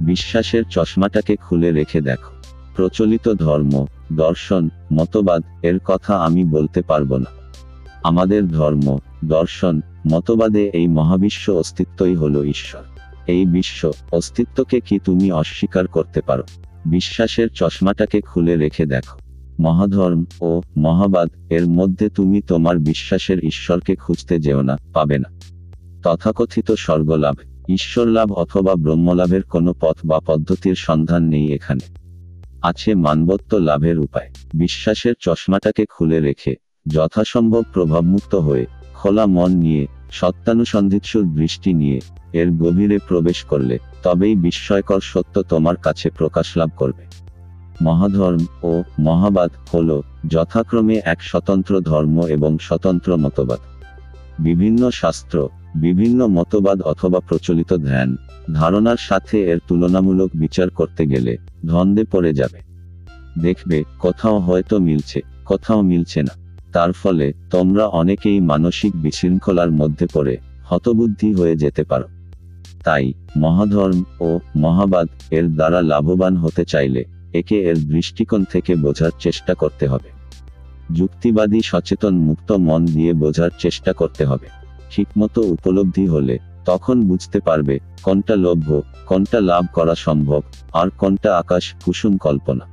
বিশ্বাসের চশমাটাকে খুলে রেখে দেখো। প্রচলিত ধর্ম, দর্শন, মতবাদ, এর কথা আমি বলতে পারব না। আমাদের ধর্ম, দর্শন, মতবাদে এই মহাবিশ্ব অস্তিত্বই হলো ঈশ্বর। এই বিশ্ব অস্তিত্বকে কি তুমি অস্বীকার করতে পারো? বিশ্বাসের চশমাটাকে খুলে রেখে দেখো। মহাধর্ম ও মহাবাদ, এর মধ্যে তুমি তোমার বিশ্বাসের ঈশ্বরকে খুঁজতে যেও না, পাবে না। তথাকথিত স্বর্গলাভ। ঈশ্বরলাভ অথবা ব্রহ্মলাভের কোনো পথ বা পদ্ধতির সন্ধান নেই এখানে। আছে মানবত্ব লাভের উপায়। বিশ্বাসের চশমাটাকে খুলে রেখে, যথাসম্ভব প্রভাবমুক্ত হয়ে, খোলা মন নিয়ে সত্যানুসন্ধিৎসুর দৃষ্টি নিয়ে, এর গভীরে প্রবেশ করলে, তবেই বিস্ময়কর সত্য তোমার কাছে প্রকাশ লাভ করবে। মহাধর্ম ও মহাবাদ হল যথাক্রমে এক স্বতন্ত্র ধর্ম এবং স্বতন্ত্র মতবাদ। বিভিন্ন শাস্ত্র বিভিন্ন মতবাদ অথবা প্রচলিত ধ্যান, ধারণার সাথে এর তুলনামূলক বিচার করতে গেলে ধন্দে পড়ে যাবে। দেখবে, কোথাও হয়তো মিলছে, কোথাও মিলছে না। তার ফলে তোমরা অনেকেই মানসিক বিশৃঙ্খলার মধ্যে পড়ে হতবুদ্ধি হয়ে যেতে পারো। তাই মহাধর্ম ও মহাবাদ এর দ্বারা লাভবান হতে চাইলে একে এর দৃষ্টিকোণ থেকে বোঝার চেষ্টা করতে হবে। যুক্তিবাদী সচেতন মুক্ত মন দিয়ে বোঝার চেষ্টা করতে হবে। ঠিকমতো উপলব্ধি হলে তখন বুঝতে পারবে কোনটা লভ্য, কোনটা লাভ করা সম্ভব, আর কোনটা আকাশ কুসুম কল্পনা।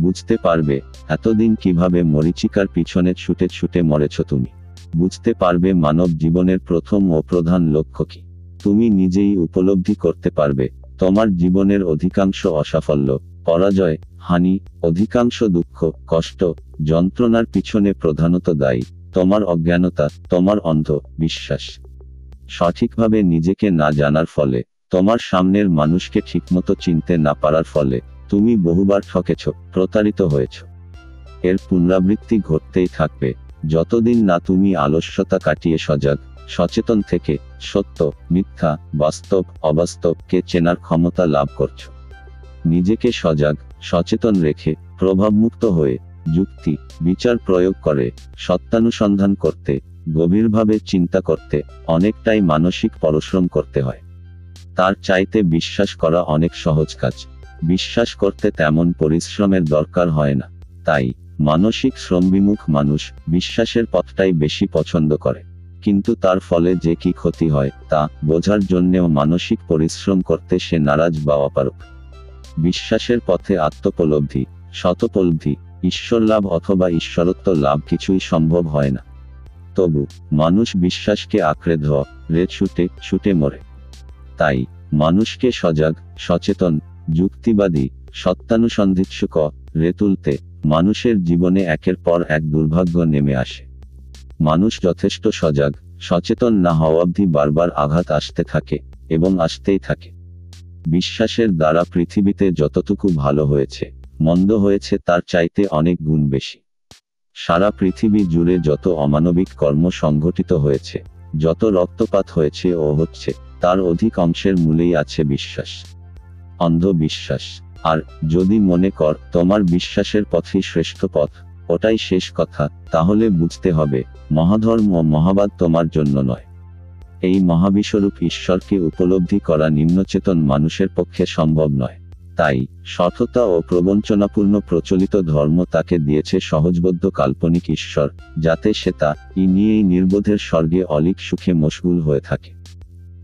বুঝতে পারবে এতদিন কীভাবে মরিচিকার পিছনে ছুটে ছুটে মরেছ তুমি। বুঝতে পারবে মানব জীবনের প্রথম ও প্রধান লক্ষ্য কি। তুমি নিজেই উপলব্ধি করতে পারবে তোমার জীবনের অধিকাংশ অসাফল্য, পরাজয়, হানি, অধিকাংশ দুঃখ, কষ্ট, যন্ত্রণার পিছনে প্রধানত দায়ী। তোমার অজ্ঞানতা, তোমার অন্ধ বিশ্বাস সঠিকভাবে নিজেকে না জানার ফলে, তোমার সামনের মানুষকে ঠিকমতো চিনতে না পারার ফলে, তুমি বহুবার ঠকেছ, প্রতারিত হয়েছ। এর পুনরাবৃত্তি ঘটতেই থাকবে। যতদিন না তুমি আলস্যতা কাটিয়ে সজাগ, সচেতন থেকে, সত্য, মিথ্যা, বাস্তব, অবাস্তবকে চেনার ক্ষমতা লাভ করছ। নিজেকে সজাগ, সচেতন রেখে, প্রভাবমুক্ত হয়ে যুক্তি, বিচার প্রয়োগ করে, সত্যানুসন্ধান করতে, গভীরভাবে চিন্তা করতে, অনেকটাই মানসিক পরিশ্রম করতে হয়। তার চাইতে বিশ্বাস করা অনেক সহজ কাজ। বিশ্বাস করতে তেমন পরিশ্রমের দরকার হয় না। তাই, মানসিক শ্রমবিমুখ মানুষ বিশ্বাসের পথটাই বেশি পছন্দ করে। কিন্তু তার ফলে যে কি ক্ষতি হয়, তা বোঝার জন্যেও মানসিক পরিশ্রম করতে সে নারাজ বা অপারক বিশ্বাসের পথে আত্মপলব্ধি, শতপলব্ধি ঈশ্বর লাভ অথবা ঈশ্বরত্ব লাভ কিছুই সম্ভব হয় না। তবু, মানুষ বিশ্বাসকে আঁকড়ে ধরে ছুটে ছুটে মরে। তাই, মানুষকে সজাগ, সচেতন, যুক্তিবাদী, সত্যানুসন্ধিৎসুক, রে তুলতে মানুষের জীবনে একের পর এক দুর্ভাগ্য নেমে আসে। মানুষ যথেষ্ট সজাগ, সচেতন না হওয়া অবধি বারবার আঘাত আসতে থাকে এবং আসতেই থাকে। বিশ্বাসের দ্বারা পৃথিবীতে যতটুকু ভালো হয়েছে মন্দ হয়েছে তার চাইতে অনেক গুণ বেশি। সারা পৃথিবী জুড়ে যত অমানবিক কর্ম সংঘটিত হয়েছে, যত রক্তপাত হয়েছে ও হচ্ছে, তার অধিকাংশের মূলেই আছে বিশ্বাস। অন্ধবিশ্বাস। আর যদি মনে কর, তোমার বিশ্বাসের পথই শ্রেষ্ঠ পথ, ওটাই শেষ কথা, তাহলে বুঝতে হবে, মহাধর্ম মহাবাদ তোমার জন্য নয়। এই মহাবিশ্বরূপ ঈশ্বরকে উপলব্ধি করা নিম্নচেতন মানুষের পক্ষে সম্ভব নয়। তাই সততা ও প্রবঞ্চনাপূর্ণ প্রচলিত ধর্ম তাকে দিয়েছে সহজবদ্ধ কাল্পনিক ঈশ্বর, যাতে সে তা, ই নিয়েই নির্বোধের স্বর্গে অলিক সুখে মশগুল হয়ে থাকে।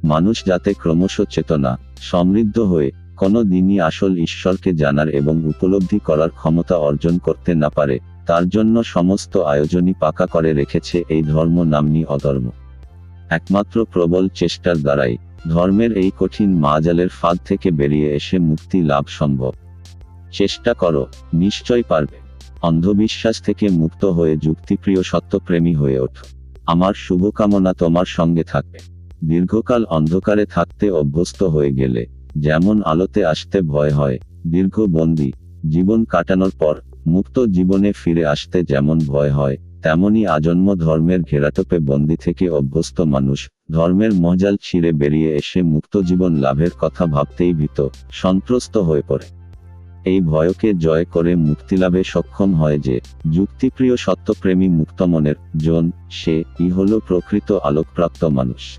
মানুষ যাতে ক্রমশ চেতনা, সমৃদ্ধ হয়ে, কোনো দিনই আসল ঈশ্বরকে জানার এবং উপলব্ধি করার ক্ষমতা অর্জন করতে না পারে, তার জন্য সমস্ত আয়োজনই পাকা করে রেখেছে এই ধর্ম নামনি অধর্ম। একমাত্র প্রবল চেষ্টার দ্বারাই ধর্মের এই কঠিন মাজালের ফাঁদ থেকে বেরিয়ে এসে মুক্তি লাভ সম্ভব। চেষ্টা করো, নিশ্চয় পারবে। অন্ধবিশ্বাস থেকে মুক্ত হয়ে যুক্তিপ্রিয় সত্যপ্রেমী হয়ে ওঠো। আমার শুভকামনা তোমার সঙ্গে থাকবে। দীর্ঘকাল অন্ধকারে থাকতে অভ্যস্ত হয়ে গেলে, যেমন আলোতে আসতে ভয় হয়, দীর্ঘ বন্দি, জীবন কাটানোর পর, মুক্ত জীবনে ফিরে আসতে যেমন ভয় হয় তেমনি আজন্ম ধর্মের ঘেরাটোপে বন্দি থেকে অভ্যস্ত মানুষ, ধর্মের মজাল ছিঁড়ে বেরিয়ে এসে মুক্ত জীবন লাভের কথা ভাবতেই ভীত, সন্ত্রস্ত হয়ে পড়ে। এই ভয়কে জয় করে মুক্তিলাভে সক্ষম হয় যে, যুক্তিপ্রিয় সত্যপ্রেমী মুক্তমনের, জন সে ই হল প্রকৃত আলোকপ্রাপ্ত মানুষ।